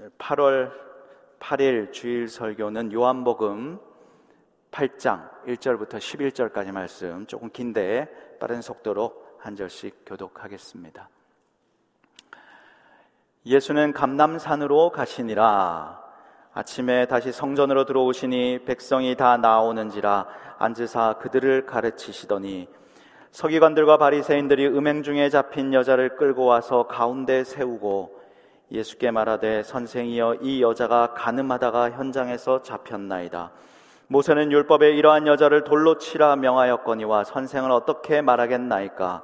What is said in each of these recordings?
오늘 8월 8일 주일 설교는 요한복음 8장 1절부터 11절까지 말씀 조금 긴데 빠른 속도로 한 절씩 교독하겠습니다. 예수는 감남산으로 가시니라 아침에 다시 성전으로 들어오시니 백성이 다 나오는지라 앉으사 그들을 가르치시더니 서기관들과 바리새인들이 음행 중에 잡힌 여자를 끌고 와서 가운데 세우고 예수께 말하되 선생이여 이 여자가 가늠하다가 현장에서 잡혔나이다. 모세는 율법에 이러한 여자를 돌로 치라 명하였거니와 선생은 어떻게 말하겠나이까?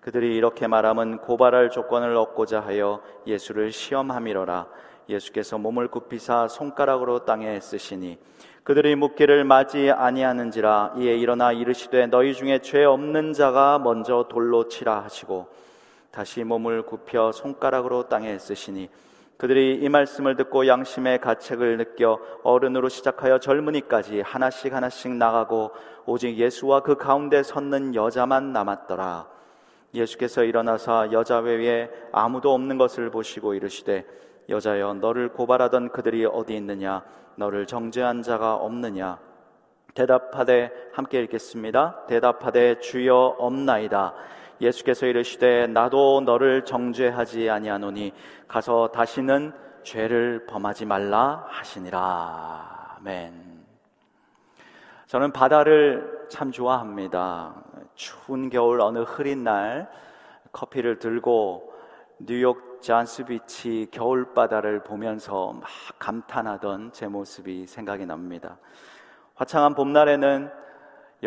그들이 이렇게 말함은 고발할 조건을 얻고자 하여 예수를 시험함이로라. 예수께서 몸을 굽히사 손가락으로 땅에 쓰시니 그들이 묻기를 맞이 아니하는지라 이에 일어나 이르시되 너희 중에 죄 없는 자가 먼저 돌로 치라 하시고 다시 몸을 굽혀 손가락으로 땅에 쓰시니 그들이 이 말씀을 듣고 양심의 가책을 느껴 어른으로 시작하여 젊은이까지 하나씩 하나씩 나가고 오직 예수와 그 가운데 섰는 여자만 남았더라. 예수께서 일어나사 여자 외에 아무도 없는 것을 보시고 이르시되 여자여 너를 고발하던 그들이 어디 있느냐 너를 정죄한 자가 없느냐 대답하되 함께 읽겠습니다. 대답하되 주여 없나이다. 예수께서 이르시되 나도 너를 정죄하지 아니하노니 가서 다시는 죄를 범하지 말라 하시니라. 아멘. 저는 바다를 참 좋아합니다. 추운 겨울 어느 흐린 날 커피를 들고 뉴욕 잔스비치 겨울바다를 보면서 막 감탄하던 제 모습이 생각이 납니다. 화창한 봄날에는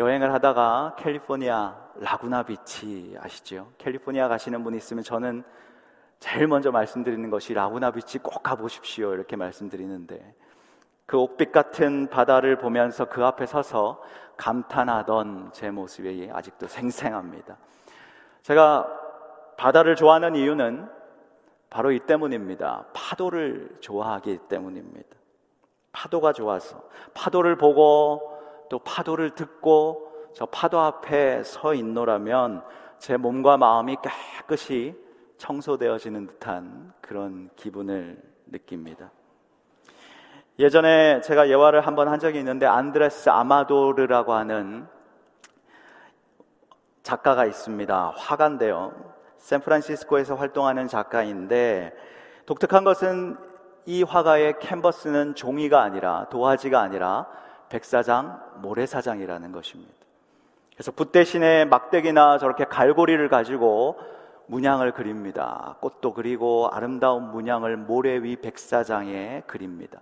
여행을 하다가 캘리포니아 라구나 비치 아시죠? 캘리포니아 가시는 분 있으면 저는 제일 먼저 말씀드리는 것이 라구나 비치 꼭 가보십시오 이렇게 말씀드리는데 그 옥빛 같은 바다를 보면서 그 앞에 서서 감탄하던 제 모습이 아직도 생생합니다. 제가 바다를 좋아하는 이유는 바로 이 때문입니다. 파도를 좋아하기 때문입니다. 파도가 좋아서 파도를 보고 또 파도를 듣고 저 파도 앞에 서 있노라면 제 몸과 마음이 깨끗이 청소되어지는 듯한 그런 기분을 느낍니다. 예전에 제가 예화를 한번 한 적이 있는데 안드레스 아마도르라고 하는 작가가 있습니다. 화가인데요. 샌프란시스코에서 활동하는 작가인데 독특한 것은 이 화가의 캔버스는 종이가 아니라 도화지가 아니라 백사장, 모래사장이라는 것입니다. 그래서 붓 대신에 막대기나 저렇게 갈고리를 가지고 문양을 그립니다. 꽃도 그리고 아름다운 문양을 모래 위 백사장에 그립니다.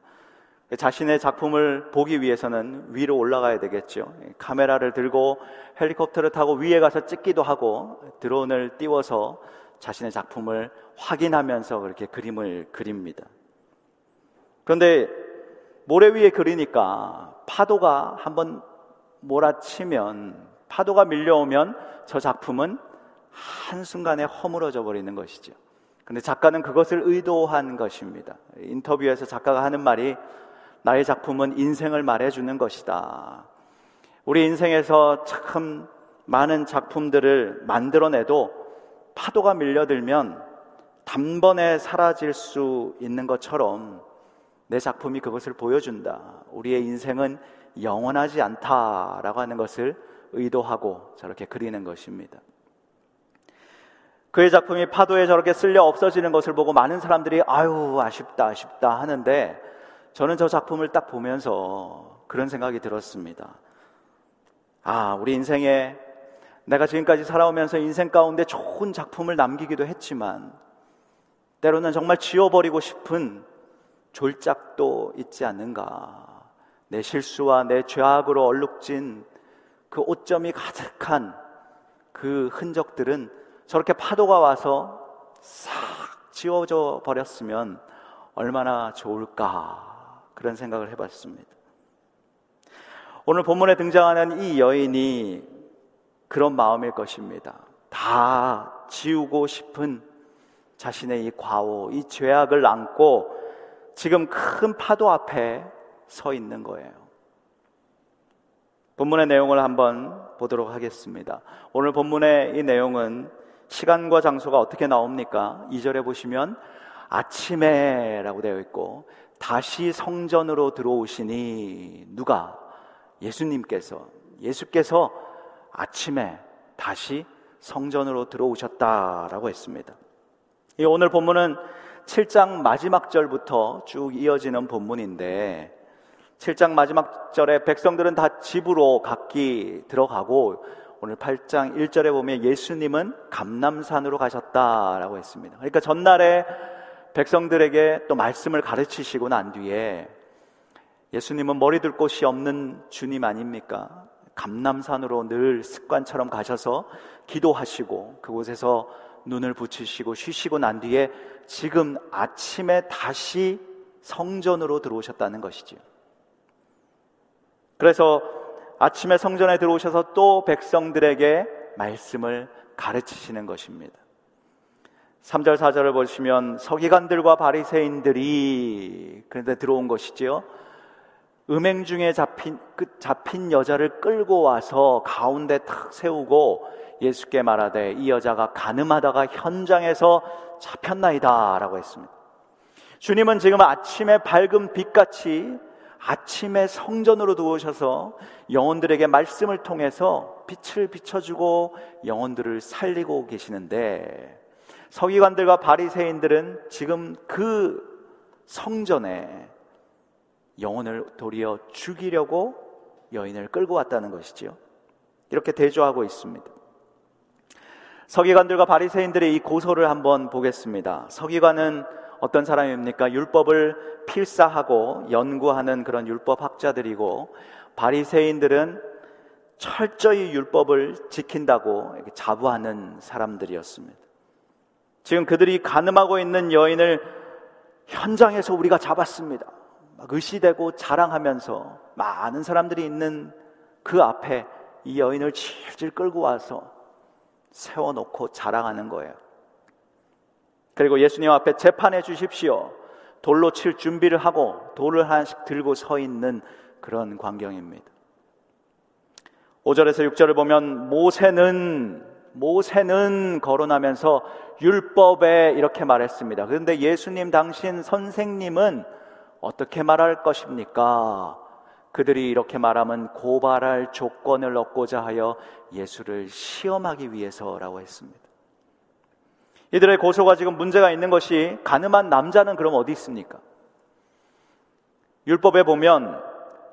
자신의 작품을 보기 위해서는 위로 올라가야 되겠죠. 카메라를 들고 헬리콥터를 타고 위에 가서 찍기도 하고 드론을 띄워서 자신의 작품을 확인하면서 그렇게 그림을 그립니다. 그런데 모래 위에 그리니까 파도가 한번 몰아치면 파도가 밀려오면 저 작품은 한순간에 허물어져 버리는 것이죠. 근데 작가는 그것을 의도한 것입니다. 인터뷰에서 작가가 하는 말이 나의 작품은 인생을 말해주는 것이다. 우리 인생에서 참 많은 작품들을 만들어내도 파도가 밀려들면 단번에 사라질 수 있는 것처럼 내 작품이 그것을 보여준다. 우리의 인생은 영원하지 않다라고 하는 것을 의도하고 저렇게 그리는 것입니다. 그의 작품이 파도에 저렇게 쓸려 없어지는 것을 보고 많은 사람들이 아유, 아쉽다, 아쉽다 하는데 저는 저 작품을 딱 보면서 그런 생각이 들었습니다. 아, 우리 인생에 내가 지금까지 살아오면서 인생 가운데 좋은 작품을 남기기도 했지만 때로는 정말 지워버리고 싶은 졸작도 있지 않는가. 내 실수와 내 죄악으로 얼룩진 그 오점이 가득한 그 흔적들은 저렇게 파도가 와서 싹 지워져 버렸으면 얼마나 좋을까 그런 생각을 해봤습니다. 오늘 본문에 등장하는 이 여인이 그런 마음일 것입니다. 다 지우고 싶은 자신의 이 과오, 이 죄악을 안고 지금 큰 파도 앞에 서 있는 거예요. 본문의 내용을 한번 보도록 하겠습니다. 오늘 본문의 이 내용은 시간과 장소가 어떻게 나옵니까? 2절에 보시면 아침에 라고 되어 있고 다시 성전으로 들어오시니 누가 예수님께서 예수께서 아침에 다시 성전으로 들어오셨다라고 했습니다. 오늘 본문은 7장 마지막 절부터 쭉 이어지는 본문인데 7장 마지막 절에 백성들은 다 집으로 각기 들어가고 오늘 8장 1절에 보면 예수님은 감남산으로 가셨다라고 했습니다. 그러니까 전날에 백성들에게 또 말씀을 가르치시고 난 뒤에 예수님은 머리 둘 곳이 없는 주님 아닙니까? 감남산으로 늘 습관처럼 가셔서 기도하시고 그곳에서 눈을 붙이시고 쉬시고 난 뒤에 지금 아침에 다시 성전으로 들어오셨다는 것이죠. 그래서 아침에 성전에 들어오셔서 또 백성들에게 말씀을 가르치시는 것입니다. 3절 4절을 보시면 서기관들과 바리새인들이 그런데 들어온 것이지요. 음행 중에 잡힌 잡힌 여자를 끌고 와서 가운데 탁 세우고 예수께 말하되 이 여자가 가늠하다가 현장에서 잡혔나이다 라고 했습니다. 주님은 지금 아침에 밝은 빛같이 아침에 성전으로 들어오셔서 영혼들에게 말씀을 통해서 빛을 비춰주고 영혼들을 살리고 계시는데 서기관들과 바리새인들은 지금 그 성전에 영혼을 도리어 죽이려고 여인을 끌고 왔다는 것이지요. 이렇게 대조하고 있습니다. 서기관들과 바리새인들의 이 고소를 한번 보겠습니다. 서기관은 어떤 사람입니까? 율법을 필사하고 연구하는 그런 율법 학자들이고 바리새인들은 철저히 율법을 지킨다고 자부하는 사람들이었습니다. 지금 그들이 가늠하고 있는 여인을 현장에서 우리가 잡았습니다. 막 의시되고 자랑하면서 많은 사람들이 있는 그 앞에 이 여인을 질질 끌고 와서 세워놓고 자랑하는 거예요. 그리고 예수님 앞에 재판해 주십시오. 돌로 칠 준비를 하고 돌을 하나씩 들고 서 있는 그런 광경입니다. 5절에서 6절을 보면 모세는 모세는 거론하면서 율법에 이렇게 말했습니다. 그런데 예수님 당신 선생님은 어떻게 말할 것입니까? 그들이 이렇게 말하면 고발할 조건을 얻고자 하여 예수를 시험하기 위해서라고 했습니다. 이들의 고소가 지금 문제가 있는 것이 가늠한 남자는 그럼 어디 있습니까? 율법에 보면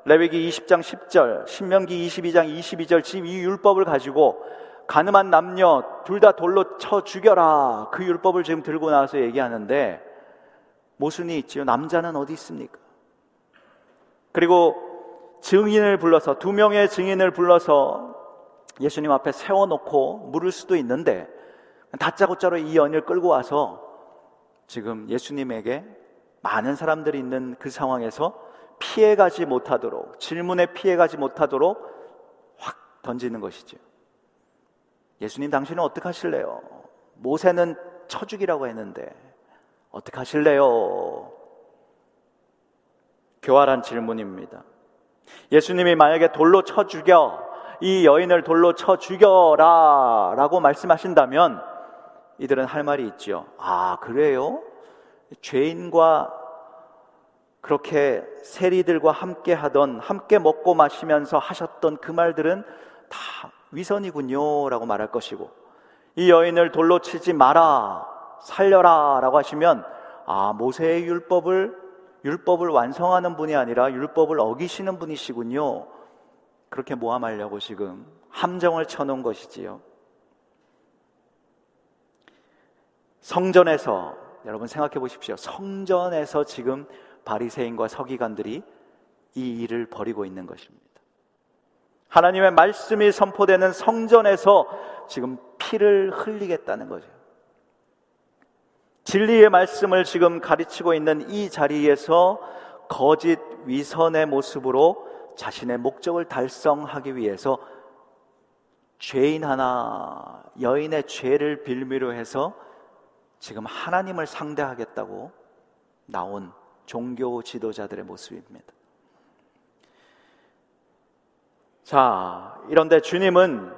레위기 20장 10절, 신명기 22장 22절 지금 이 율법을 가지고 가늠한 남녀 둘 다 돌로 쳐 죽여라. 그 율법을 지금 들고 나와서 얘기하는데 모순이 있지요. 남자는 어디 있습니까? 그리고 증인을 불러서 두 명의 증인을 불러서 예수님 앞에 세워놓고 물을 수도 있는데 다짜고짜로 이 연을 끌고 와서 지금 예수님에게 많은 사람들이 있는 그 상황에서 피해가지 못하도록 질문에 피해가지 못하도록 확 던지는 것이죠. 예수님 당신은 어떻게 하실래요? 모세는 쳐죽이라고 했는데 어떻게 하실래요? 교활한 질문입니다. 예수님이 만약에 돌로 쳐 죽여 이 여인을 돌로 쳐 죽여라 라고 말씀하신다면 이들은 할 말이 있지요. 아, 그래요? 죄인과 그렇게 세리들과 함께 하던, 함께 먹고 마시면서 하셨던 그 말들은 다 위선이군요. 라고 말할 것이고, 이 여인을 돌로 치지 마라, 살려라. 라고 하시면, 아, 모세의 율법을, 율법을 완성하는 분이 아니라 율법을 어기시는 분이시군요. 그렇게 모함하려고 지금 함정을 쳐놓은 것이지요. 성전에서 여러분 생각해 보십시오. 성전에서 지금 바리새인과 서기관들이 이 일을 벌이고 있는 것입니다. 하나님의 말씀이 선포되는 성전에서 지금 피를 흘리겠다는 거죠. 진리의 말씀을 지금 가르치고 있는 이 자리에서 거짓 위선의 모습으로 자신의 목적을 달성하기 위해서 죄인 하나, 여인의 죄를 빌미로 해서 지금 하나님을 상대하겠다고 나온 종교 지도자들의 모습입니다. 자, 이런데 주님은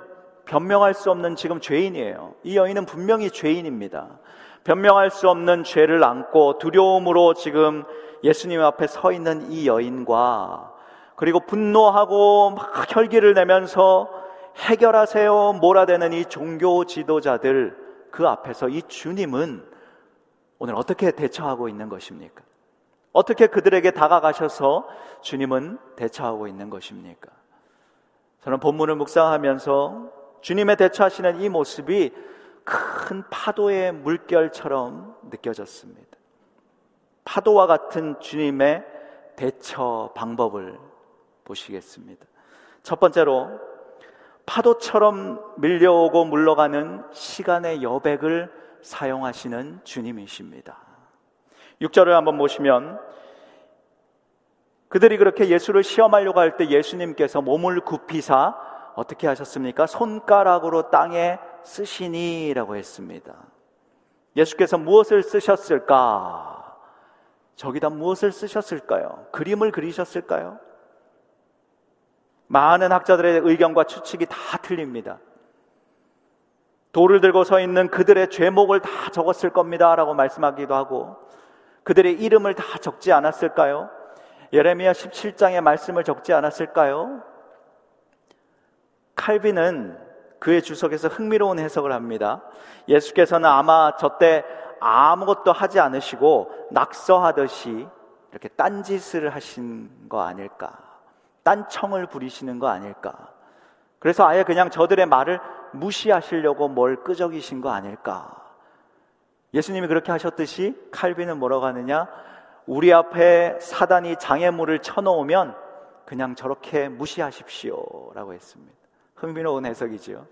변명할 수 없는 지금 죄인이에요. 이 여인은 분명히 죄인입니다. 변명할 수 없는 죄를 안고 두려움으로 지금 예수님 앞에 서 있는 이 여인과 그리고 분노하고 막 혈기를 내면서 해결하세요 몰아대는 이 종교 지도자들 그 앞에서 이 주님은 오늘 어떻게 대처하고 있는 것입니까? 어떻게 그들에게 다가가셔서 주님은 대처하고 있는 것입니까? 저는 본문을 묵상하면서 주님의 대처하시는 이 모습이 큰 파도의 물결처럼 느껴졌습니다. 파도와 같은 주님의 대처 방법을 보시겠습니다. 첫 번째로 파도처럼 밀려오고 물러가는 시간의 여백을 사용하시는 주님이십니다. 6절을 한번 보시면 그들이 그렇게 예수를 시험하려고 할 때 예수님께서 몸을 굽히사 어떻게 하셨습니까? 손가락으로 땅에 쓰시니 라고 했습니다. 예수께서 무엇을 쓰셨을까? 저기다 무엇을 쓰셨을까요? 그림을 그리셨을까요? 많은 학자들의 의견과 추측이 다 틀립니다. 돌을 들고 서 있는 그들의 죄목을 다 적었을 겁니다. 라고 말씀하기도 하고, 그들의 이름을 다 적지 않았을까요? 예레미야 17장의 말씀을 적지 않았을까요? 칼빈은 그의 주석에서 흥미로운 해석을 합니다. 예수께서는 아마 저때 아무것도 하지 않으시고 낙서하듯이 이렇게 딴짓을 하신 거 아닐까? 딴청을 부리시는 거 아닐까? 그래서 아예 그냥 저들의 말을 무시하시려고 뭘 끄적이신 거 아닐까? 예수님이 그렇게 하셨듯이 칼빈은 뭐라고 하느냐? 우리 앞에 사단이 장애물을 쳐놓으면 그냥 저렇게 무시하십시오. 라고 했습니다. 흥미로운 해석이지요.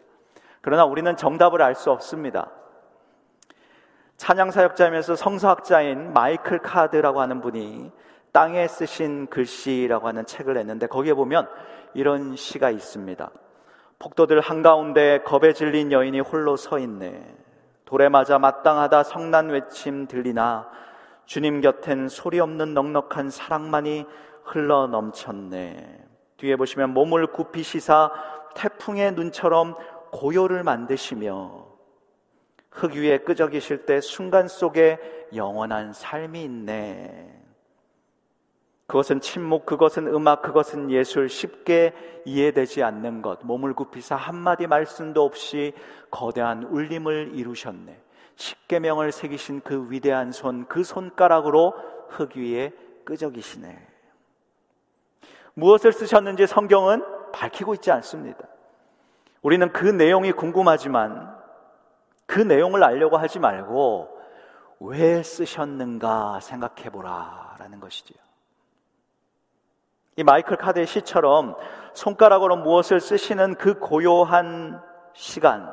그러나 우리는 정답을 알 수 없습니다. 찬양 사역자이면서 성서학자인 마이클 카드라고 하는 분이 땅에 쓰신 글씨라고 하는 책을 냈는데 거기에 보면 이런 시가 있습니다. 폭도들 한가운데 겁에 질린 여인이 홀로 서 있네. 돌에 맞아 마땅하다 성난 외침 들리나 주님 곁엔 소리 없는 넉넉한 사랑만이 흘러 넘쳤네. 뒤에 보시면 몸을 굽히시사 태풍의 눈처럼 고요를 만드시며 흙 위에 끄적이실 때 순간 속에 영원한 삶이 있네. 그것은 침묵, 그것은 음악, 그것은 예술, 쉽게 이해되지 않는 것. 몸을 굽히사 한마디 말씀도 없이 거대한 울림을 이루셨네. 십계명을 새기신 그 위대한 손, 그 손가락으로 흙 위에 끄적이시네. 무엇을 쓰셨는지 성경은 밝히고 있지 않습니다. 우리는 그 내용이 궁금하지만 그 내용을 알려고 하지 말고 왜 쓰셨는가 생각해 보라라는 것이지요. 이 마이클 카드의 시처럼 손가락으로 무엇을 쓰시는 그 고요한 시간,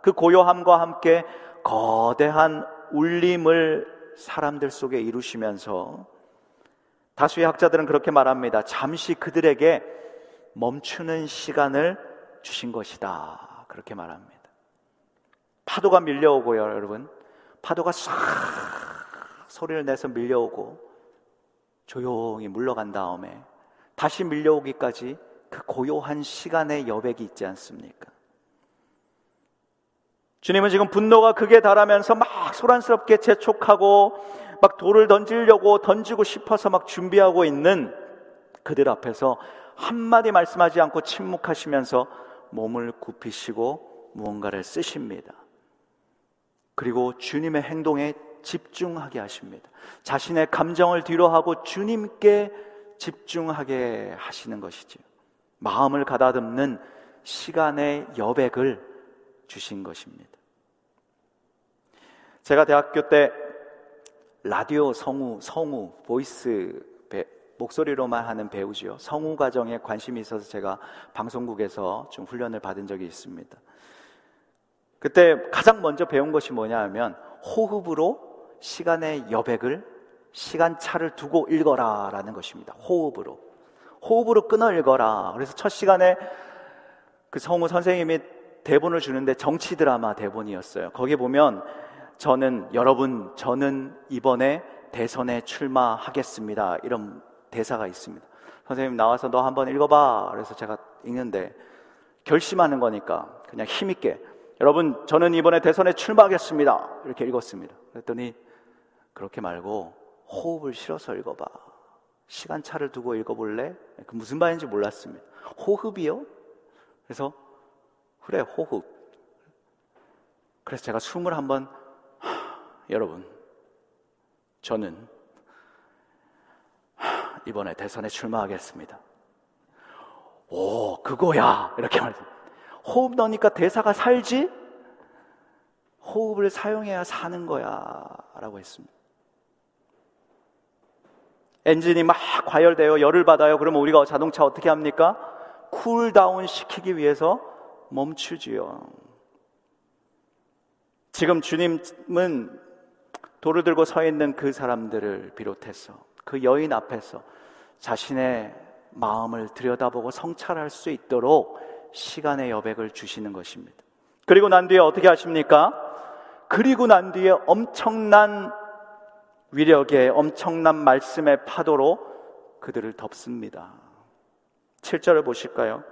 그 고요함과 함께 거대한 울림을 사람들 속에 이루시면서 다수의 학자들은 그렇게 말합니다. 잠시 그들에게 멈추는 시간을 주신 것이다. 그렇게 말합니다. 파도가 밀려오고요, 여러분. 파도가 싹 소리를 내서 밀려오고 조용히 물러간 다음에 다시 밀려오기까지 그 고요한 시간의 여백이 있지 않습니까? 주님은 지금 분노가 극에 달하면서 막 소란스럽게 재촉하고 막 돌을 던지려고 던지고 싶어서 막 준비하고 있는 그들 앞에서 한마디 말씀하지 않고 침묵하시면서 몸을 굽히시고 무언가를 쓰십니다. 그리고 주님의 행동에 집중하게 하십니다. 자신의 감정을 뒤로하고 주님께 집중하게 하시는 것이지요. 마음을 가다듬는 시간의 여백을 주신 것입니다. 제가 대학교 때 라디오 성우, 성우, voice 배, 목소리로만 하는 배우지요. 성우 과정에 관심이 있어서 제가 방송국에서 좀 훈련을 받은 적이 있습니다. 그때 가장 먼저 배운 것이 뭐냐 하면 호흡으로 시간의 여백을 시간차를 두고 읽어라 라는 것입니다. 호흡으로. 호흡으로 끊어 읽어라. 그래서 첫 시간에 그 성우 선생님이 대본을 주는데 정치 드라마 대본이었어요. 거기 보면 저는 여러분 저는 이번에 대선에 출마하겠습니다. 이런 대사가 있습니다. 선생님 나와서 너 한번 읽어봐. 그래서 제가 읽는데 결심하는 거니까 그냥 힘있게 여러분, 저는 이번에 대선에 출마하겠습니다. 이렇게 읽었습니다. 그랬더니 그렇게 말고 호흡을 실어서 읽어봐. 시간차를 두고 읽어볼래? 그 무슨 말인지 몰랐습니다. 호흡이요? 그래서 그래 호흡. 그래서 제가 숨을 한번 여러분 저는 이번에 대선에 출마하겠습니다. 오 그거야 이렇게 말씀. 호흡 넣으니까 대사가 살지? 호흡을 사용해야 사는 거야 라고 했습니다. 엔진이 막 과열되어 열을 받아요. 그러면 우리가 자동차 어떻게 합니까? cool down 시키기 위해서 멈추지요. 지금 주님은 돌을 들고 서 있는 그 사람들을 비롯해서 그 여인 앞에서 자신의 마음을 들여다보고 성찰할 수 있도록 시간의 여백을 주시는 것입니다. 그리고 난 뒤에 어떻게 하십니까? 그리고 난 뒤에 엄청난 위력의 엄청난 말씀의 파도로 그들을 덮습니다. 7절을 보실까요?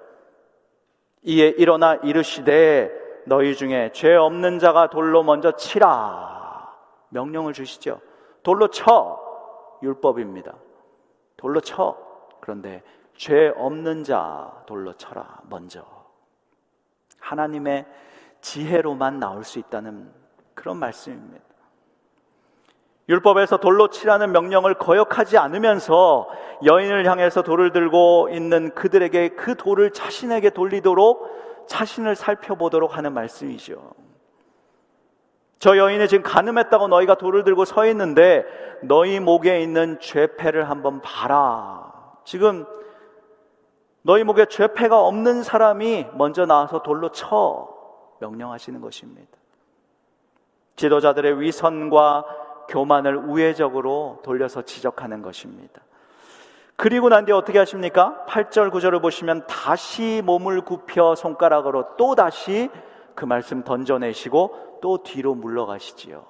이에 일어나 이르시되 너희 중에 죄 없는 자가 돌로 먼저 치라. 명령을 주시죠. 돌로 쳐. 율법입니다. 돌로 쳐. 그런데 죄 없는 자 돌로 쳐라. 먼저. 하나님의 지혜로만 나올 수 있다는 그런 말씀입니다. 율법에서 돌로 치라는 명령을 거역하지 않으면서 여인을 향해서 돌을 들고 있는 그들에게 그 돌을 자신에게 돌리도록 자신을 살펴보도록 하는 말씀이죠. 저 여인이 지금 가늠했다고 너희가 돌을 들고 서 있는데 너희 목에 있는 죄패를 한번 봐라. 지금 너희 목에 죄패가 없는 사람이 먼저 나와서 돌로 쳐 명령하시는 것입니다. 지도자들의 위선과 교만을 우회적으로 돌려서 지적하는 것입니다. 그리고 난 뒤에 어떻게 하십니까? 8절 9절을 보시면 다시 몸을 굽혀 손가락으로 또 다시 그 말씀 던져내시고 또 뒤로 물러가시지요.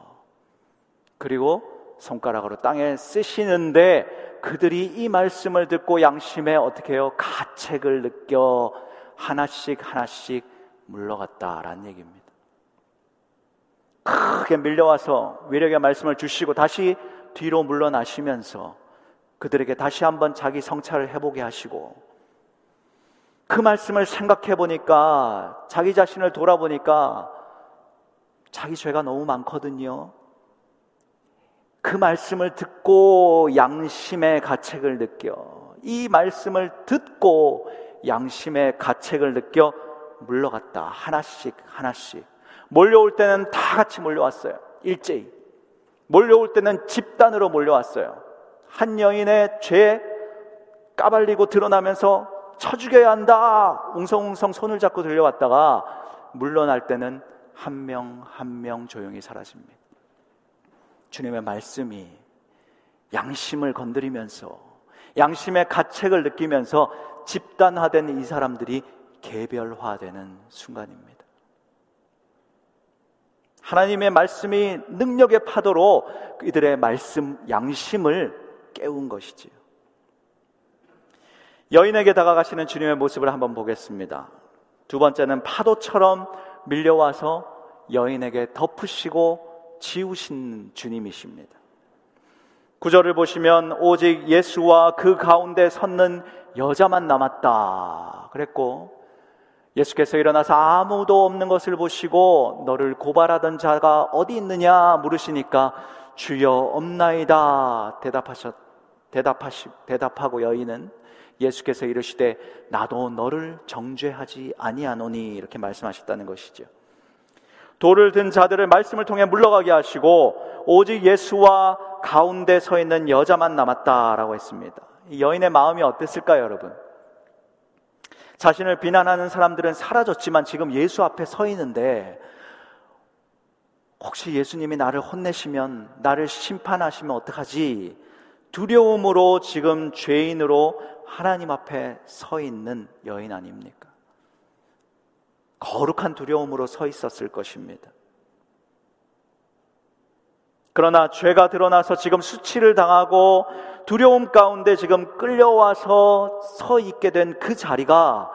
그리고 손가락으로 땅에 쓰시는데 그들이 이 말씀을 듣고 양심에 어떻게 해요? 가책을 느껴 하나씩 하나씩 물러갔다라는 얘기입니다. 크게 밀려와서 위력의 말씀을 주시고 다시 뒤로 물러나시면서 그들에게 다시 한번 자기 성찰을 해보게 하시고 그 말씀을 생각해 보니까 자기 자신을 돌아보니까 자기 죄가 너무 많거든요. 그 말씀을 듣고 양심의 가책을 느껴 이 말씀을 듣고 양심의 가책을 느껴 물러갔다. 하나씩 하나씩 몰려올 때는 다 같이 몰려왔어요. 일제히. 몰려올 때는 집단으로 몰려왔어요. 한 여인의 죄 까발리고 드러나면서 쳐 죽여야 한다. 웅성웅성 손을 잡고 들려왔다가 물러날 때는 한명 한 명 조용히 사라집니다. 주님의 말씀이 양심을 건드리면서 양심의 가책을 느끼면서 집단화된 이 사람들이 개별화되는 순간입니다. 하나님의 말씀이 능력의 파도로 이들의 말씀 양심을 깨운 것이지요. 여인에게 다가가시는 주님의 모습을 한번 보겠습니다. 두 번째는 파도처럼 밀려와서 여인에게 덮으시고 지우신 주님이십니다. 구절을 보시면 오직 예수와 그 가운데 섰는 여자만 남았다. 그랬고 예수께서 일어나서 아무도 없는 것을 보시고 너를 고발하던 자가 어디 있느냐 물으시니까 주여 없나이다 대답하셨 대답하시 대답하고 여인은 예수께서 이르시되 나도 너를 정죄하지 아니하노니 이렇게 말씀하셨다는 것이죠. 돌을 든 자들을 말씀을 통해 물러가게 하시고 오직 예수와 가운데 서 있는 여자만 남았다라고 했습니다. 여인의 마음이 어땠을까요, 여러분? 자신을 비난하는 사람들은 사라졌지만 지금 예수 앞에 서 있는데 혹시 예수님이 나를 혼내시면 나를 심판하시면 어떡하지? 두려움으로 지금 죄인으로 하나님 앞에 서 있는 여인 아닙니까? 거룩한 두려움으로 서 있었을 것입니다. 그러나 죄가 드러나서 지금 수치를 당하고 두려움 가운데 지금 끌려와서 서 있게 된 그 자리가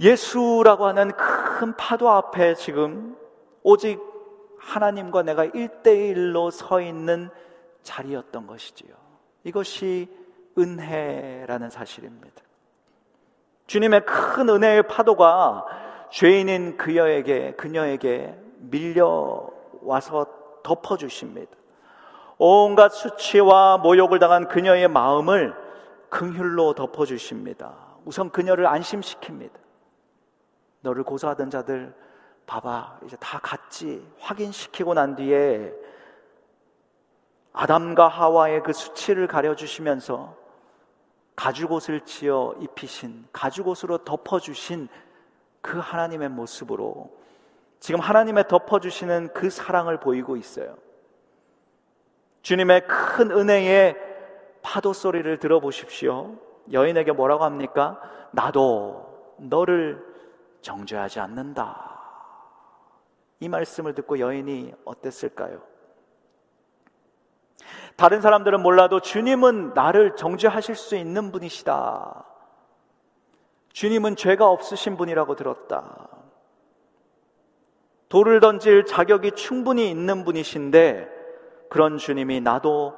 예수라고 하는 큰 파도 앞에 지금 오직 하나님과 내가 일대일로서 있는 자리였던 것이지요. 이것이 은혜라는 사실입니다. 주님의 큰 은혜의 파도가 죄인인 그녀에게, 그녀에게 밀려 와서 덮어 주십니다. 온갖 수치와 모욕을 당한 그녀의 마음을 긍휼로 덮어 주십니다. 우선 그녀를 안심시킵니다. 너를 고소하던 자들 봐봐 이제 다 갔지 확인시키고 난 뒤에 아담과 하와의 그 수치를 가려주시면서 가죽옷을 지어 입히신 가죽옷으로 덮어주신 그 하나님의 모습으로 지금 하나님의 덮어주시는 그 사랑을 보이고 있어요. 주님의 큰 은혜의 파도 소리를 들어보십시오. 여인에게 뭐라고 합니까? 나도 너를 정죄하지 않는다. 이 말씀을 듣고 여인이 어땠을까요? 다른 사람들은 몰라도 주님은 나를 정죄하실 수 있는 분이시다. 주님은 죄가 없으신 분이라고 들었다. 돌을 던질 자격이 충분히 있는 분이신데 그런 주님이 나도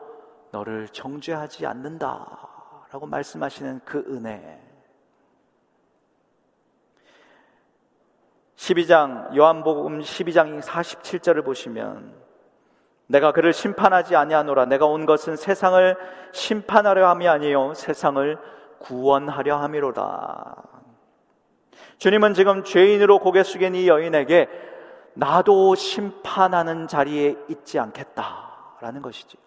너를 정죄하지 않는다. 라고 말씀하시는 그 은혜. 12장, 요한복음 12장 47절을 보시면 내가 그를 심판하지 아니하노라. 내가 온 것은 세상을 심판하려 함이 아니요 세상을 구원하려 함이로다. 주님은 지금 죄인으로 고개 숙인 이 여인에게 나도 심판하는 자리에 있지 않겠다라는 것이지.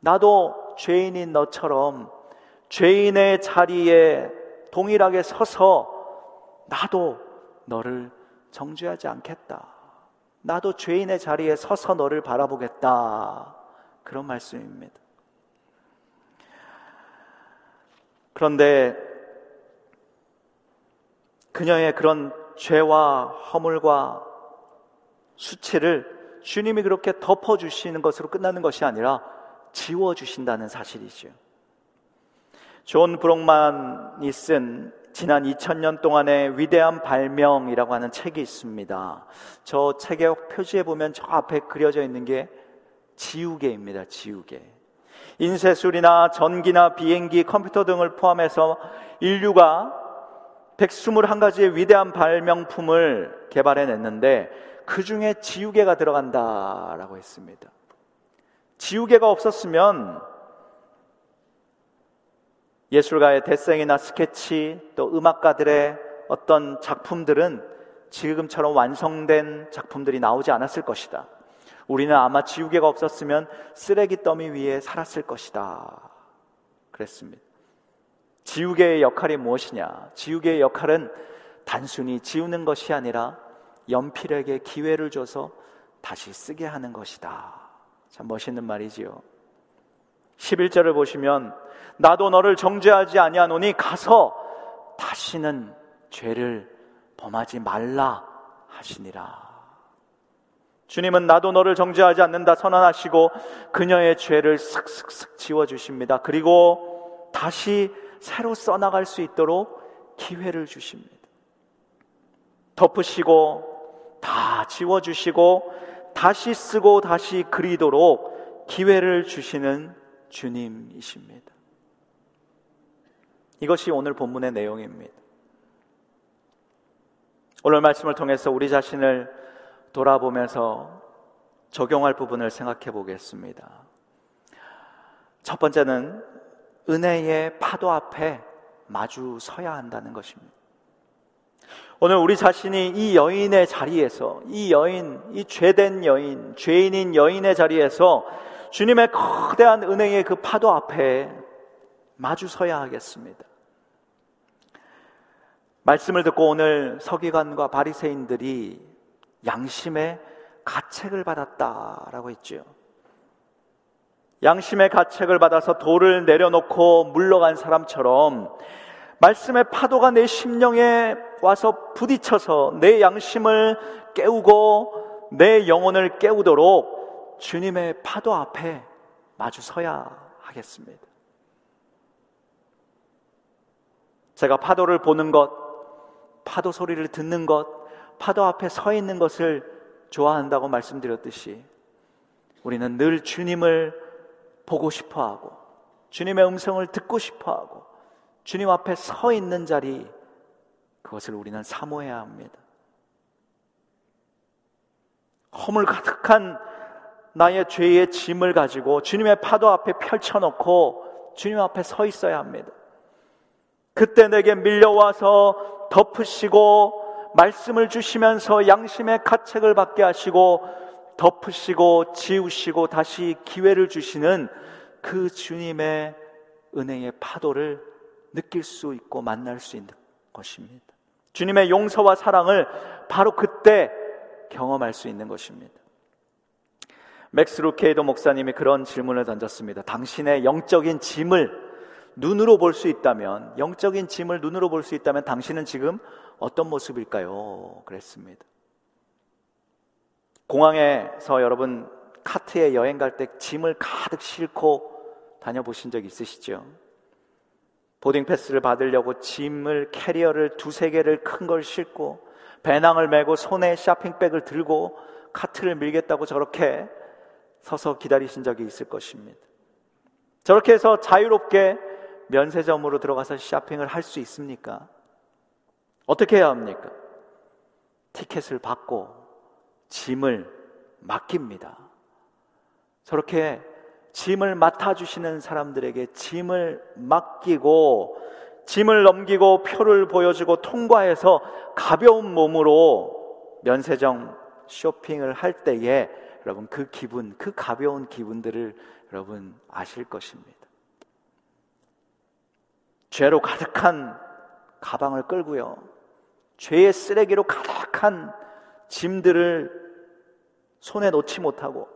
나도 죄인인 너처럼 죄인의 자리에 동일하게 서서 나도 너를 정죄하지 않겠다. 나도 죄인의 자리에 서서 너를 바라보겠다. 그런 말씀입니다. 그런데 그녀의 그런 죄와 허물과 수치를 주님이 그렇게 덮어주시는 것으로 끝나는 것이 아니라 지워주신다는 사실이죠. 존 브록만이 쓴 지난 2000년 동안의 위대한 발명이라고 하는 책이 있습니다. 저 책의 표지에 보면 저 앞에 그려져 있는 게 지우개입니다. 지우개. 인쇄술이나 전기나 비행기, 컴퓨터 등을 포함해서 인류가 121가지의 위대한 발명품을 개발해냈는데 그 중에 지우개가 들어간다라고 했습니다. 지우개가 없었으면 예술가의 대생이나 스케치 또 음악가들의 어떤 작품들은 지금처럼 완성된 작품들이 나오지 않았을 것이다. 우리는 아마 지우개가 없었으면 쓰레기 더미 위에 살았을 것이다. 그랬습니다. 지우개의 역할이 무엇이냐? 지우개의 역할은 단순히 지우는 것이 아니라 연필에게 기회를 줘서 다시 쓰게 하는 것이다. 참 멋있는 말이지요. 11절을 보시면 나도 너를 정죄하지 아니하노니 가서 다시는 죄를 범하지 말라 하시니라. 주님은 나도 너를 정죄하지 않는다 선언하시고 그녀의 죄를 슥슥슥 지워 주십니다. 그리고 다시 새로 써나갈 수 있도록 기회를 주십니다. 덮으시고 다 지워 주시고 다시 쓰고 다시 그리도록 기회를 주시는 주님이십니다. 이것이 오늘 본문의 내용입니다. 오늘 말씀을 통해서 우리 자신을 돌아보면서 적용할 부분을 생각해 보겠습니다. 첫 번째는 은혜의 파도 앞에 마주 서야 한다는 것입니다. 오늘 우리 자신이 이 여인의 자리에서, 이 여인, 이 죄된 여인, 죄인인 여인의 자리에서 주님의 거대한 은혜의 그 파도 앞에 마주 서야 하겠습니다. 말씀을 듣고 오늘 서기관과 바리새인들이 양심의 가책을 받았다라고 했죠. 양심의 가책을 받아서 돌을 내려놓고 물러간 사람처럼 말씀의 파도가 내 심령에 와서 부딪혀서 내 양심을 깨우고 내 영혼을 깨우도록 주님의 파도 앞에 마주 서야 하겠습니다. 제가 파도를 보는 것, 파도 소리를 듣는 것, 파도 앞에 서 있는 것을 좋아한다고 말씀드렸듯이 우리는 늘 주님을 보고 싶어 하고 주님의 음성을 듣고 싶어 하고 주님 앞에 서 있는 자리 그것을 우리는 사모해야 합니다. 허물 가득한 나의 죄의 짐을 가지고 주님의 파도 앞에 펼쳐놓고 주님 앞에 서 있어야 합니다. 그때 내게 밀려와서 덮으시고 말씀을 주시면서 양심의 가책을 받게 하시고 덮으시고 지우시고 다시 기회를 주시는 그 주님의 은혜의 파도를 느낄 수 있고 만날 수 있는 것입니다. 주님의 용서와 사랑을 바로 그때 경험할 수 있는 것입니다. 맥스 루케이도 목사님이 그런 질문을 던졌습니다. 당신의 영적인 짐을 눈으로 볼 수 있다면, 영적인 짐을 눈으로 볼 수 있다면 당신은 지금 어떤 모습일까요? 그랬습니다. 공항에서 여러분 카트에 여행 갈 때 짐을 가득 싣고 다녀보신 적 있으시죠? 보딩 패스를 받으려고 짐을 캐리어를 두세 개를 큰 걸 싣고 배낭을 메고 손에 쇼핑백을 들고 카트를 밀겠다고 저렇게 서서 기다리신 적이 있을 것입니다. 저렇게 해서 자유롭게 면세점으로 들어가서 쇼핑을 할 수 있습니까? 어떻게 해야 합니까? 티켓을 받고 짐을 맡깁니다. 저렇게 짐을 맡아주시는 사람들에게 짐을 맡기고 짐을 넘기고 표를 보여주고 통과해서 가벼운 몸으로 면세점 쇼핑을 할 때에 여러분 그 기분, 그 가벼운 기분들을 여러분 아실 것입니다. 죄로 가득한 가방을 끌고요. 죄의 쓰레기로 가득한 짐들을 손에 놓지 못하고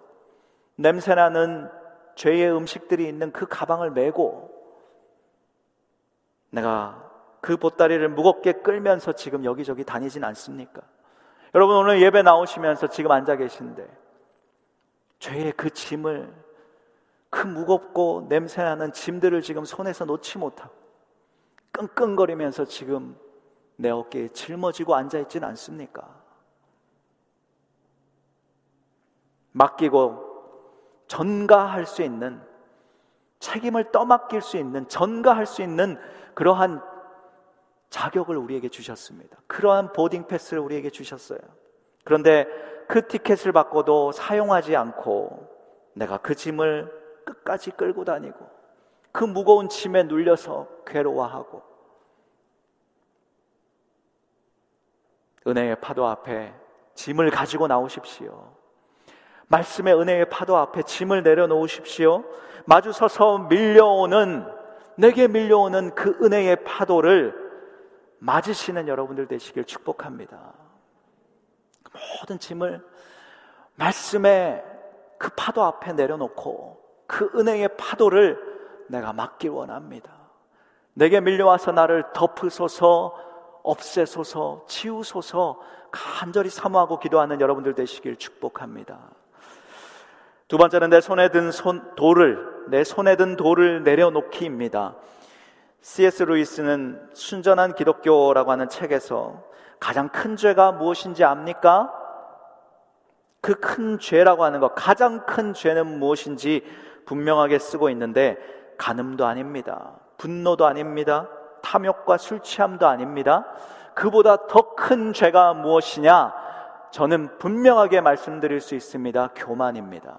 냄새나는 죄의 음식들이 있는 그 가방을 메고 내가 그 보따리를 무겁게 끌면서 지금 여기저기 다니진 않습니까? 여러분 오늘 예배 나오시면서 지금 앉아 계신데 죄의 그 짐을 그 무겁고 냄새나는 짐들을 지금 손에서 놓지 못하고 끙끙거리면서 지금 내 어깨에 짊어지고 앉아있지는 않습니까? 맡기고 전가할 수 있는 책임을 떠맡길 수 있는 전가할 수 있는 그러한 자격을 우리에게 주셨습니다. 그러한 보딩 패스를 우리에게 주셨어요. 그런데 그 티켓을 받고도 사용하지 않고 내가 그 짐을 끝까지 끌고 다니고 그 무거운 짐에 눌려서 괴로워하고 은혜의 파도 앞에 짐을 가지고 나오십시오. 말씀의 은혜의 파도 앞에 짐을 내려놓으십시오. 마주 서서 밀려오는, 내게 밀려오는 그 은혜의 파도를 맞으시는 여러분들 되시길 축복합니다. 모든 짐을 말씀의 그 파도 앞에 내려놓고 그 은혜의 파도를 내가 맡길 원합니다. 내게 밀려와서 나를 덮으소서, 없애소서, 치우소서 간절히 사모하고 기도하는 여러분들 되시길 축복합니다. 두 번째는 내 손에 든 손, 돌을, 내 손에 든 돌을 내려놓기입니다. C.S. 루이스는 순전한 기독교라고 하는 책에서 가장 큰 죄가 무엇인지 압니까? 그 큰 죄라고 하는 것, 가장 큰 죄는 무엇인지 분명하게 쓰고 있는데, 간음도 아닙니다. 분노도 아닙니다. 탐욕과 술 취함도 아닙니다. 그보다 더 큰 죄가 무엇이냐? 저는 분명하게 말씀드릴 수 있습니다. 교만입니다.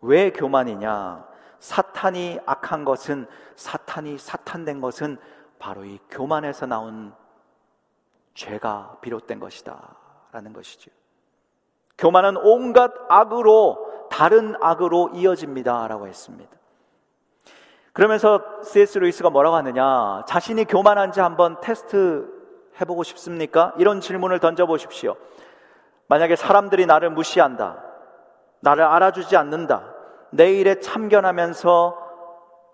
왜 교만이냐? 사탄이 악한 것은 사탄이 사탄된 것은 바로 이 교만에서 나온 죄가 비롯된 것이다. 라는 것이죠. 교만은 온갖 악으로 다른 악으로 이어집니다. 라고 했습니다. 그러면서 C.S. 루이스가 뭐라고 하느냐? 자신이 교만한지 한번 테스트 해보고 싶습니까? 이런 질문을 던져보십시오. 만약에 사람들이 나를 무시한다. 나를 알아주지 않는다. 내 일에 참견하면서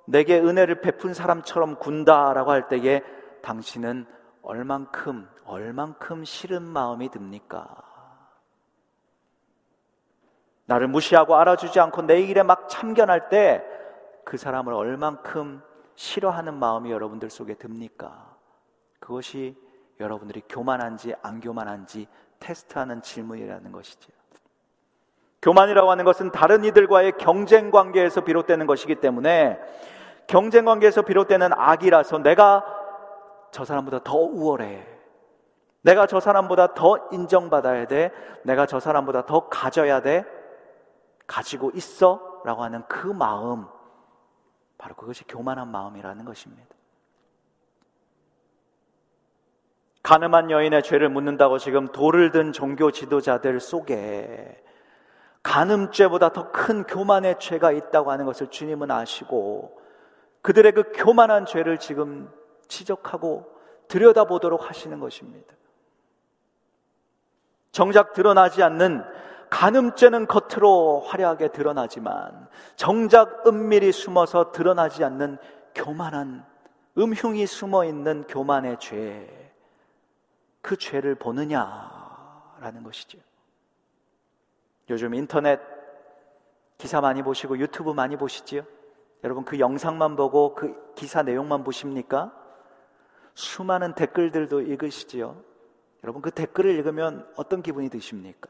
내게 은혜를 베푼 사람처럼 군다라고 할 때에 당신은 얼만큼, 얼만큼 싫은 마음이 듭니까? 나를 무시하고 알아주지 않고 내 일에 막 참견할 때 그 사람을 얼만큼 싫어하는 마음이 여러분들 속에 듭니까? 그것이 여러분들이 교만한지 안 교만한지 테스트하는 질문이라는 것이지요. 교만이라고 하는 것은 다른 이들과의 경쟁 관계에서 비롯되는 것이기 때문에 경쟁 관계에서 비롯되는 악이라서 내가 저 사람보다 더 우월해. 내가 저 사람보다 더 인정받아야 돼. 내가 저 사람보다 더 가져야 돼. 가지고 있어. 라고 하는 그 마음. 바로 그것이 교만한 마음이라는 것입니다. 가늠한 여인의 죄를 묻는다고 지금 돌을 든 종교 지도자들 속에 간음죄보다 더 큰 교만의 죄가 있다고 하는 것을 주님은 아시고 그들의 그 교만한 죄를 지금 지적하고 들여다보도록 하시는 것입니다. 정작 드러나지 않는 간음죄는 겉으로 화려하게 드러나지만 정작 은밀히 숨어서 드러나지 않는 교만한 음흉이 숨어 있는 교만의 죄, 그 죄를 보느냐라는 것이죠. 요즘 인터넷 기사 많이 보시고 유튜브 많이 보시지요? 여러분 그 영상만 보고 그 기사 내용만 보십니까? 수많은 댓글들도 읽으시지요? 여러분 그 댓글을 읽으면 어떤 기분이 드십니까?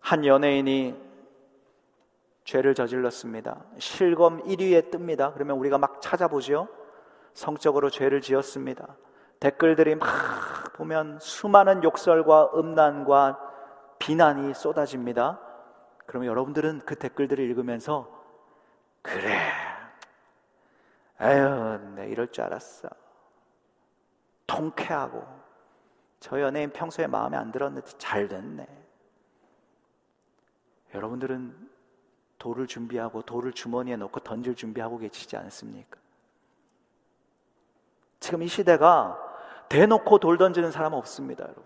한 연예인이 죄를 저질렀습니다. 실검 1위에 뜹니다. 그러면 우리가 막 찾아보죠. 성적으로 죄를 지었습니다. 댓글들이 막 보면 수많은 욕설과 음란과 비난이 쏟아집니다. 그러면 여러분들은 그 댓글들을 읽으면서 그래, 아유, 내 이럴 줄 알았어. 통쾌하고 저 연예인 평소에 마음에 안 들었는데 잘 됐네. 여러분들은 돌을 준비하고 돌을 주머니에 넣고 던질 준비하고 계시지 않습니까? 지금 이 시대가 대놓고 돌 던지는 사람 없습니다, 여러분.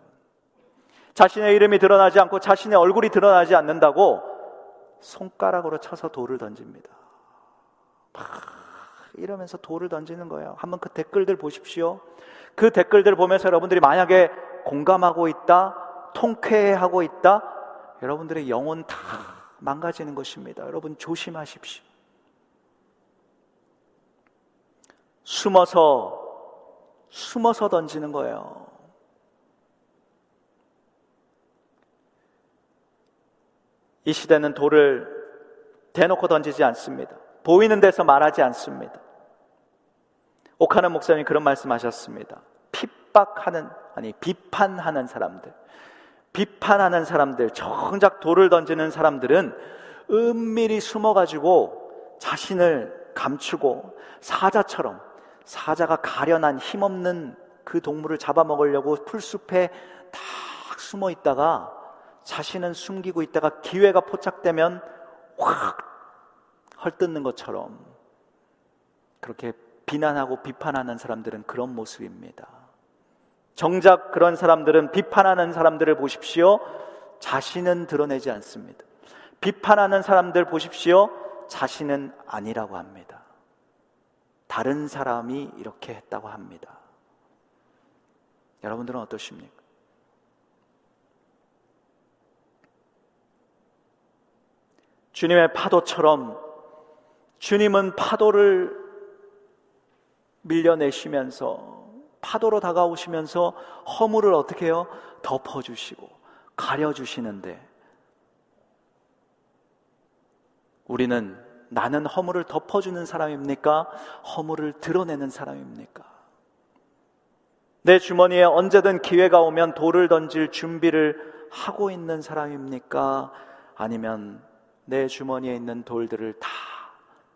자신의 이름이 드러나지 않고 자신의 얼굴이 드러나지 않는다고 손가락으로 쳐서 돌을 던집니다. 막 이러면서 돌을 던지는 거예요. 한번 그 댓글들 보십시오. 그 댓글들 보면서 여러분들이 만약에 공감하고 있다, 통쾌하고 있다, 여러분들의 영혼 다 망가지는 것입니다. 여러분 조심하십시오. 숨어서, 숨어서 던지는 거예요. 이 시대는 돌을 대놓고 던지지 않습니다. 보이는 데서 말하지 않습니다. 오카는 목사님이 그런 말씀하셨습니다. 핍박하는 아니 비판하는 사람들, 비판하는 사람들, 정작 돌을 던지는 사람들은 은밀히 숨어가지고 자신을 감추고 사자처럼 사자가 가련한 힘없는 그 동물을 잡아먹으려고 풀숲에 딱 숨어 있다가 자신은 숨기고 있다가 기회가 포착되면 확 헐뜯는 것처럼 그렇게 비난하고 비판하는 사람들은 그런 모습입니다. 정작 그런 사람들은 비판하는 사람들을 보십시오. 자신은 드러내지 않습니다. 비판하는 사람들 보십시오. 자신은 아니라고 합니다. 다른 사람이 이렇게 했다고 합니다. 여러분들은 어떠십니까? 주님의 파도처럼 주님은 파도를 밀려내시면서 파도로 다가오시면서 허물을 어떻게 해요? 덮어주시고 가려주시는데 우리는 나는 허물을 덮어주는 사람입니까? 허물을 드러내는 사람입니까? 내 주머니에 언제든 기회가 오면 돌을 던질 준비를 하고 있는 사람입니까? 아니면 내 주머니에 있는 돌들을 다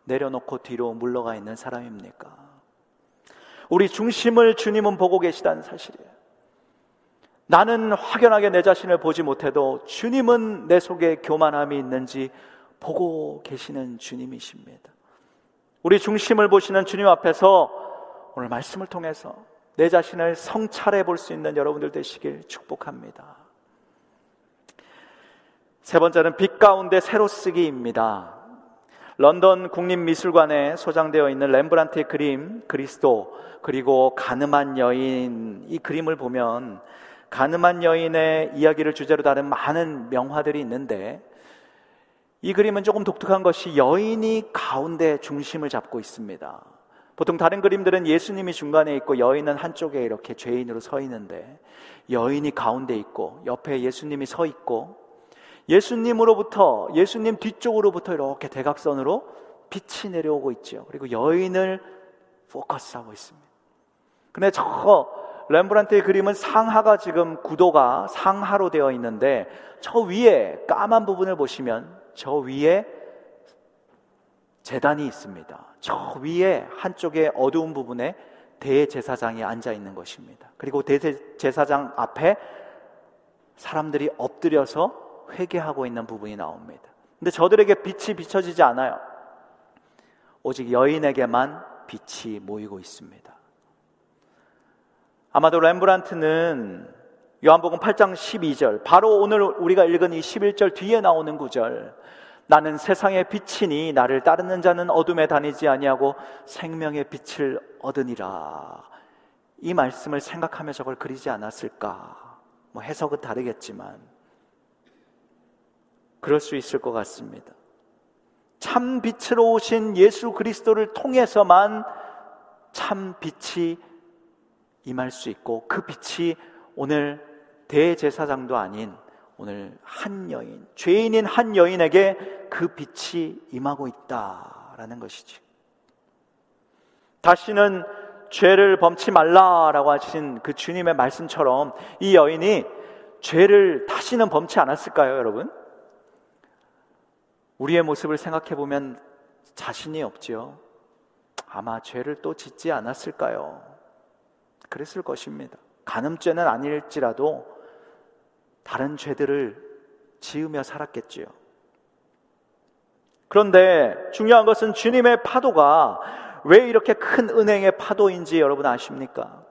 내려놓고 뒤로 물러가 있는 사람입니까? 우리 중심을 주님은 보고 계시다는 사실이에요. 나는 확연하게 내 자신을 보지 못해도 주님은 내 속에 교만함이 있는지 보고 계시는 주님이십니다. 우리 중심을 보시는 주님 앞에서 오늘 말씀을 통해서 내 자신을 성찰해 볼 수 있는 여러분들 되시길 축복합니다. 세 번째는 빛 가운데 새로 쓰기입니다. 런던 국립미술관에 소장되어 있는 렘브란트의 그림 그리스도 그리고 가늠한 여인 이 그림을 보면 가늠한 여인의 이야기를 주제로 다룬 많은 명화들이 있는데 이 그림은 조금 독특한 것이 여인이 가운데 중심을 잡고 있습니다. 보통 다른 그림들은 예수님이 중간에 있고 여인은 한쪽에 이렇게 죄인으로 서 있는데 여인이 가운데 있고 옆에 예수님이 서 있고 예수님으로부터 예수님 뒤쪽으로부터 이렇게 대각선으로 빛이 내려오고 있죠. 그리고 여인을 포커스하고 있습니다. 근데 저 렘브란트의 그림은 상하가 지금 구도가 상하로 되어 있는데 저 위에 까만 부분을 보시면 저 위에 재단이 있습니다. 저 위에 한쪽에 어두운 부분에 대제사장이 앉아 있는 것입니다. 그리고 대제사장 앞에 사람들이 엎드려서 회개하고 있는 부분이 나옵니다. 근데 저들에게 빛이 비춰지지 않아요. 오직 여인에게만 빛이 모이고 있습니다. 아마도 렘브란트는 요한복음 8장 12절, 바로 오늘 우리가 읽은 이 11절 뒤에 나오는 구절, 나는 세상의 빛이니 나를 따르는 자는 어둠에 다니지 아니하고 생명의 빛을 얻으니라. 이 말씀을 생각하며 저걸 그리지 않았을까? 뭐 해석은 다르겠지만 그럴 수 있을 것 같습니다. 참 빛으로 오신 예수 그리스도를 통해서만 참 빛이 임할 수 있고 그 빛이 오늘 대제사장도 아닌 오늘 한 여인, 죄인인 한 여인에게 그 빛이 임하고 있다라는 것이지. 다시는 죄를 범치 말라라고 하신 그 주님의 말씀처럼 이 여인이 죄를 다시는 범치 않았을까요, 여러분? 우리의 모습을 생각해 보면 자신이 없지요. 아마 죄를 또 짓지 않았을까요? 그랬을 것입니다. 간음죄는 아닐지라도 다른 죄들을 지으며 살았겠지요. 그런데 중요한 것은 주님의 파도가 왜 이렇게 큰 은행의 파도인지 여러분 아십니까?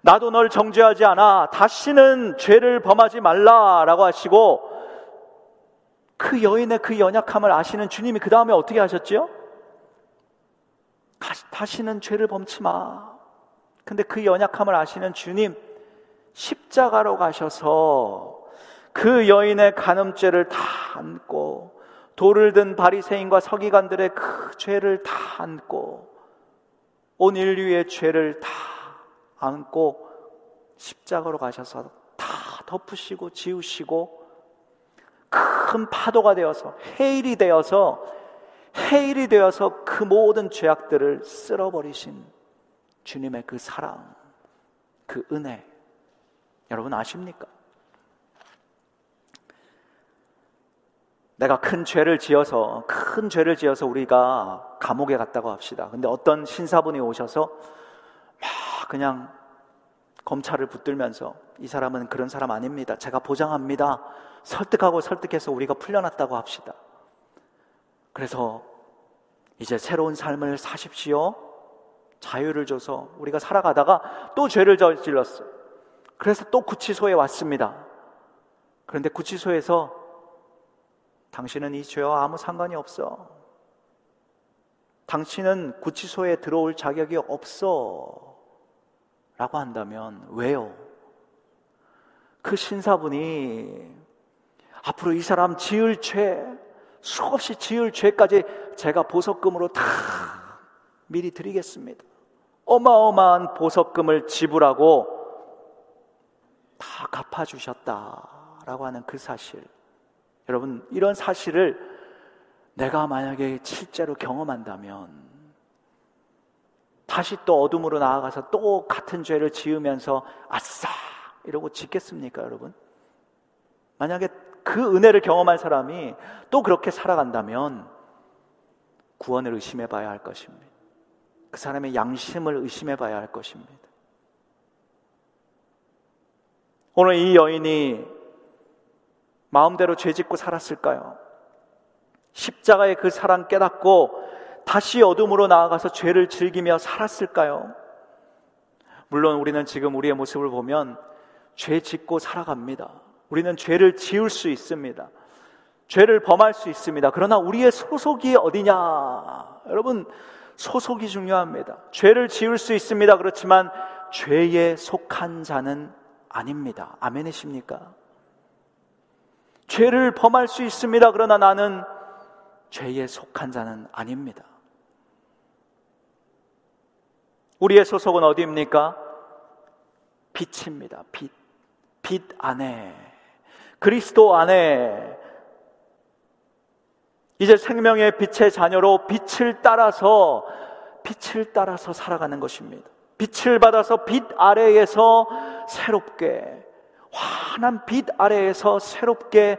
나도 널 정죄하지 않아. 다시는 죄를 범하지 말라 라고 하시고 그 여인의 그 연약함을 아시는 주님이 그 다음에 어떻게 하셨지요? 다시는 죄를 범치 마. 근데 그 연약함을 아시는 주님 십자가로 가셔서 그 여인의 간음죄를 다 안고 돌을 든 바리새인과 서기관들의 그 죄를 다 안고 온 인류의 죄를 다 안고 십자가로 가셔서 다 덮으시고 지우시고 큰 파도가 되어서 해일이 되어서 해일이 되어서 그 모든 죄악들을 쓸어버리신 주님의 그 사랑, 그 은혜 여러분 아십니까? 내가 큰 죄를 지어서 큰 죄를 지어서 우리가 감옥에 갔다고 합시다. 근데 어떤 신사분이 오셔서 막 그냥 검찰을 붙들면서 이 사람은 그런 사람 아닙니다. 제가 보장합니다. 설득하고 설득해서 우리가 풀려났다고 합시다. 그래서 이제 새로운 삶을 사십시오. 자유를 줘서 우리가 살아가다가 또 죄를 저질렀어요. 그래서 또 구치소에 왔습니다. 그런데 구치소에서 당신은 이 죄와 아무 상관이 없어. 당신은 구치소에 들어올 자격이 없어. 라고 한다면 왜요? 그 신사분이 앞으로 이 사람 지을 죄, 수없이 지을 죄까지 제가 보석금으로 다 미리 드리겠습니다. 어마어마한 보석금을 지불하고 다 갚아주셨다라고 하는 그 사실. 여러분, 이런 사실을 내가 만약에 실제로 경험한다면 다시 또 어둠으로 나아가서 또 같은 죄를 지으면서 아싸! 이러고 짓겠습니까, 여러분? 만약에 그 은혜를 경험한 사람이 또 그렇게 살아간다면 구원을 의심해 봐야 할 것입니다. 그 사람의 양심을 의심해 봐야 할 것입니다. 오늘 이 여인이 마음대로 죄 짓고 살았을까요? 십자가의 그 사랑 깨닫고 다시 어둠으로 나아가서 죄를 즐기며 살았을까요? 물론 우리는 지금 우리의 모습을 보면 죄 짓고 살아갑니다. 우리는 죄를 지을 수 있습니다. 죄를 범할 수 있습니다. 그러나 우리의 소속이 어디냐? 여러분, 소속이 중요합니다. 죄를 지을 수 있습니다. 그렇지만 죄에 속한 자는 아닙니다. 아멘이십니까? 죄를 범할 수 있습니다. 그러나 나는 죄에 속한 자는 아닙니다. 우리의 소속은 어디입니까? 빛입니다. 빛. 빛 안에. 그리스도 안에. 이제 생명의 빛의 자녀로 빛을 따라서, 빛을 따라서 살아가는 것입니다. 빛을 받아서 빛 아래에서 새롭게, 환한 빛 아래에서 새롭게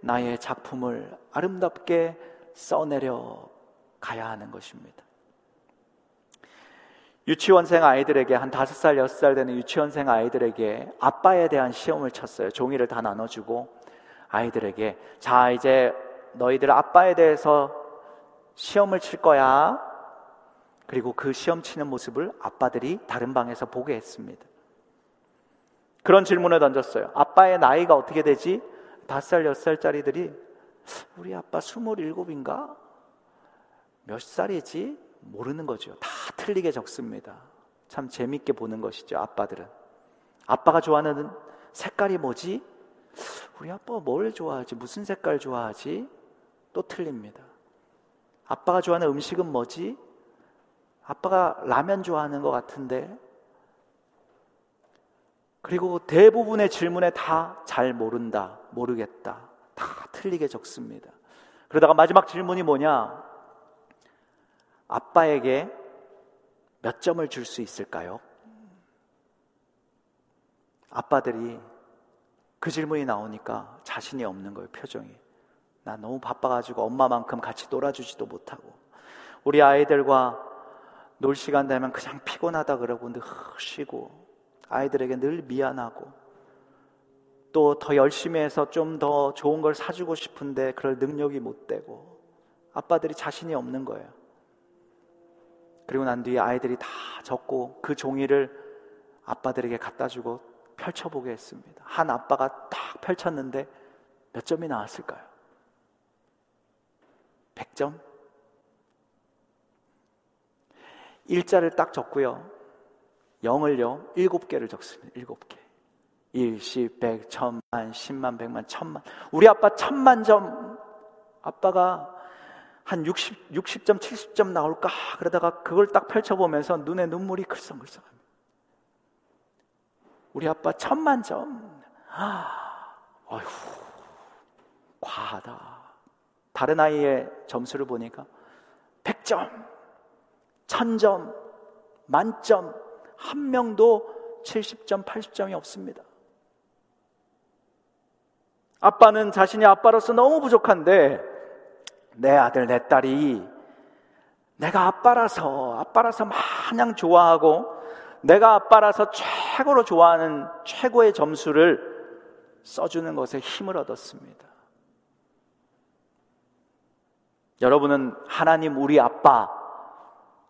나의 작품을 아름답게 써내려 가야 하는 것입니다. 유치원생 아이들에게 한 다섯 살, 여섯 살 되는 유치원생 아이들에게 아빠에 대한 시험을 쳤어요. 종이를 다 나눠주고 아이들에게 자 이제 너희들 아빠에 대해서 시험을 칠 거야. 그리고 그 시험 치는 모습을 아빠들이 다른 방에서 보게 했습니다. 그런 질문을 던졌어요. 아빠의 나이가 어떻게 되지? 다섯 살, 여섯 살짜리들이 우리 아빠 스물일곱인가? 몇 살이지? 모르는 거죠. 다 틀리게 적습니다. 참 재밌게 보는 것이죠. 아빠들은. 아빠가 좋아하는 색깔이 뭐지? 우리 아빠가 뭘 좋아하지? 무슨 색깔 좋아하지? 또 틀립니다. 아빠가 좋아하는 음식은 뭐지? 아빠가 라면 좋아하는 것 같은데. 그리고 대부분의 질문에 다 잘 모른다, 모르겠다, 다 틀리게 적습니다. 그러다가 마지막 질문이 뭐냐? 아빠에게 몇 점을 줄 수 있을까요? 아빠들이 그 질문이 나오니까 자신이 없는 거예요, 표정이. 나 너무 바빠가지고 엄마만큼 같이 놀아주지도 못하고. 우리 아이들과 놀 시간 되면 그냥 피곤하다 그러고 늘 쉬고, 아이들에게 늘 미안하고, 또 더 열심히 해서 좀 더 좋은 걸 사주고 싶은데 그럴 능력이 못 되고, 아빠들이 자신이 없는 거예요. 그리고 난 뒤에 아이들이 다 적고 그 종이를 아빠들에게 갖다 주고 펼쳐보게 했습니다. 한 아빠가 딱 펼쳤는데 몇 점이 나왔을까요? 100점? 일자를 딱 적고요. 0을요, 7개를 적습니다. 7개. 1, 10, 100, 1000만, 10만, 100만, 1000만. 우리 아빠 1000만 점. 아빠가 한 60, 60점, 70점 나올까? 그러다가 그걸 딱 펼쳐보면서 눈에 눈물이 글썽글썽합니다. 우리 아빠 천만 점. 아, 어휴, 과하다. 다른 아이의 점수를 보니까 100점, 1000점, 만점, 한 명도 70점, 80점이 없습니다. 아빠는 자신이 아빠로서 너무 부족한데 내 아들, 내 딸이 내가 아빠라서, 아빠라서 마냥 좋아하고 내가 아빠라서 최고로 좋아하는 최고의 점수를 써주는 것에 힘을 얻었습니다. 여러분은 하나님 우리 아빠,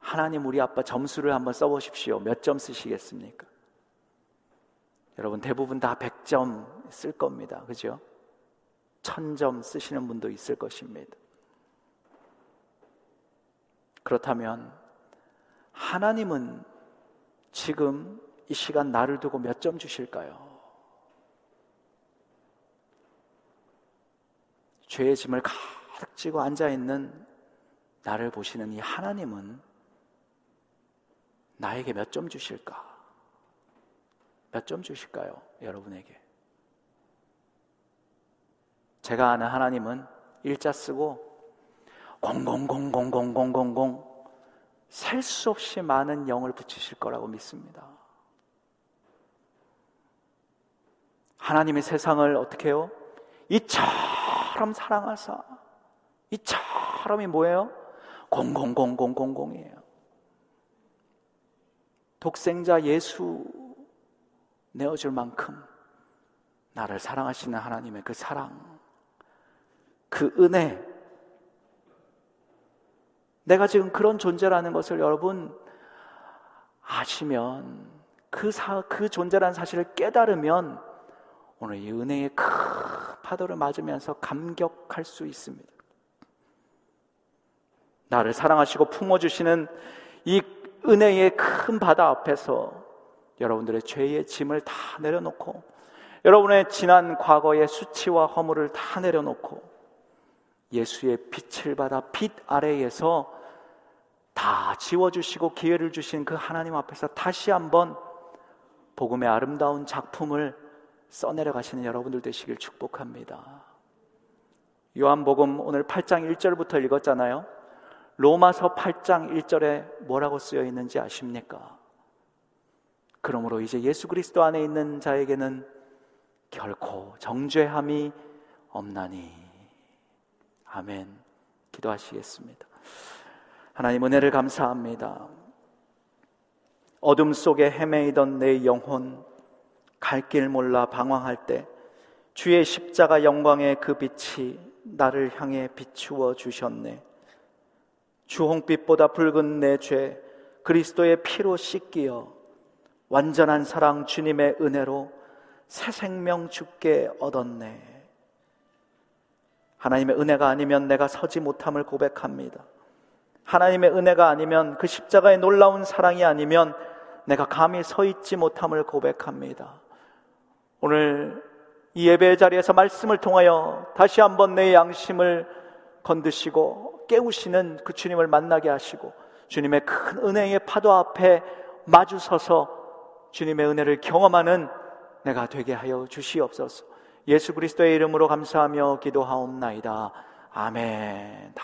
하나님 우리 아빠 점수를 한번 써보십시오. 몇 점 쓰시겠습니까? 여러분 대부분 다 100점 쓸 겁니다. 그죠? 1000점 쓰시는 분도 있을 것입니다. 그렇다면 하나님은 지금 이 시간 나를 두고 몇 점 주실까요? 죄의 짐을 가득 지고 앉아 있는 나를 보시는 이 하나님은 나에게 몇 점 주실까? 몇 점 주실까요? 여러분에게. 제가 아는 하나님은 일자 쓰고 공공공공공공공공 셀 수 없이 많은 영을 붙이실 거라고 믿습니다. 하나님의 세상을 어떻게 해요? 이처럼 사랑하사 이처럼이 뭐예요? 공공공공공공이에요. 독생자 예수 내어줄 만큼 나를 사랑하시는 하나님의 그 사랑, 그 은혜, 내가 지금 그런 존재라는 것을 여러분 아시면 그, 사, 그 존재라는 사실을 깨달으면 오늘 이 은혜의 큰 파도를 맞으면서 감격할 수 있습니다. 나를 사랑하시고 품어주시는 이 은혜의 큰 바다 앞에서 여러분들의 죄의 짐을 다 내려놓고 여러분의 지난 과거의 수치와 허물을 다 내려놓고 예수의 빛을 받아 빛 아래에서 다 지워주시고 기회를 주신 그 하나님 앞에서 다시 한번 복음의 아름다운 작품을 써내려 가시는 여러분들 되시길 축복합니다. 요한복음 오늘 8장 1절부터 읽었잖아요. 로마서 8장 1절에 뭐라고 쓰여 있는지 아십니까? 그러므로 이제 예수 그리스도 안에 있는 자에게는 결코 정죄함이 없나니. 아멘. 기도하시겠습니다. 하나님 은혜를 감사합니다. 어둠 속에 헤매이던 내 영혼, 갈 길 몰라 방황할 때 주의 십자가 영광의 그 빛이 나를 향해 비추어 주셨네. 주홍빛보다 붉은 내 죄, 그리스도의 피로 씻기어 완전한 사랑 주님의 은혜로 새 생명 죽게 얻었네. 하나님의 은혜가 아니면 내가 서지 못함을 고백합니다. 하나님의 은혜가 아니면 그 십자가의 놀라운 사랑이 아니면 내가 감히 서 있지 못함을 고백합니다. 오늘 이 예배 자리에서 말씀을 통하여 다시 한번 내 양심을 건드시고 깨우시는 그 주님을 만나게 하시고 주님의 큰 은혜의 파도 앞에 마주 서서 주님의 은혜를 경험하는 내가 되게 하여 주시옵소서. 예수 그리스도의 이름으로 감사하며 기도하옵나이다. 아멘.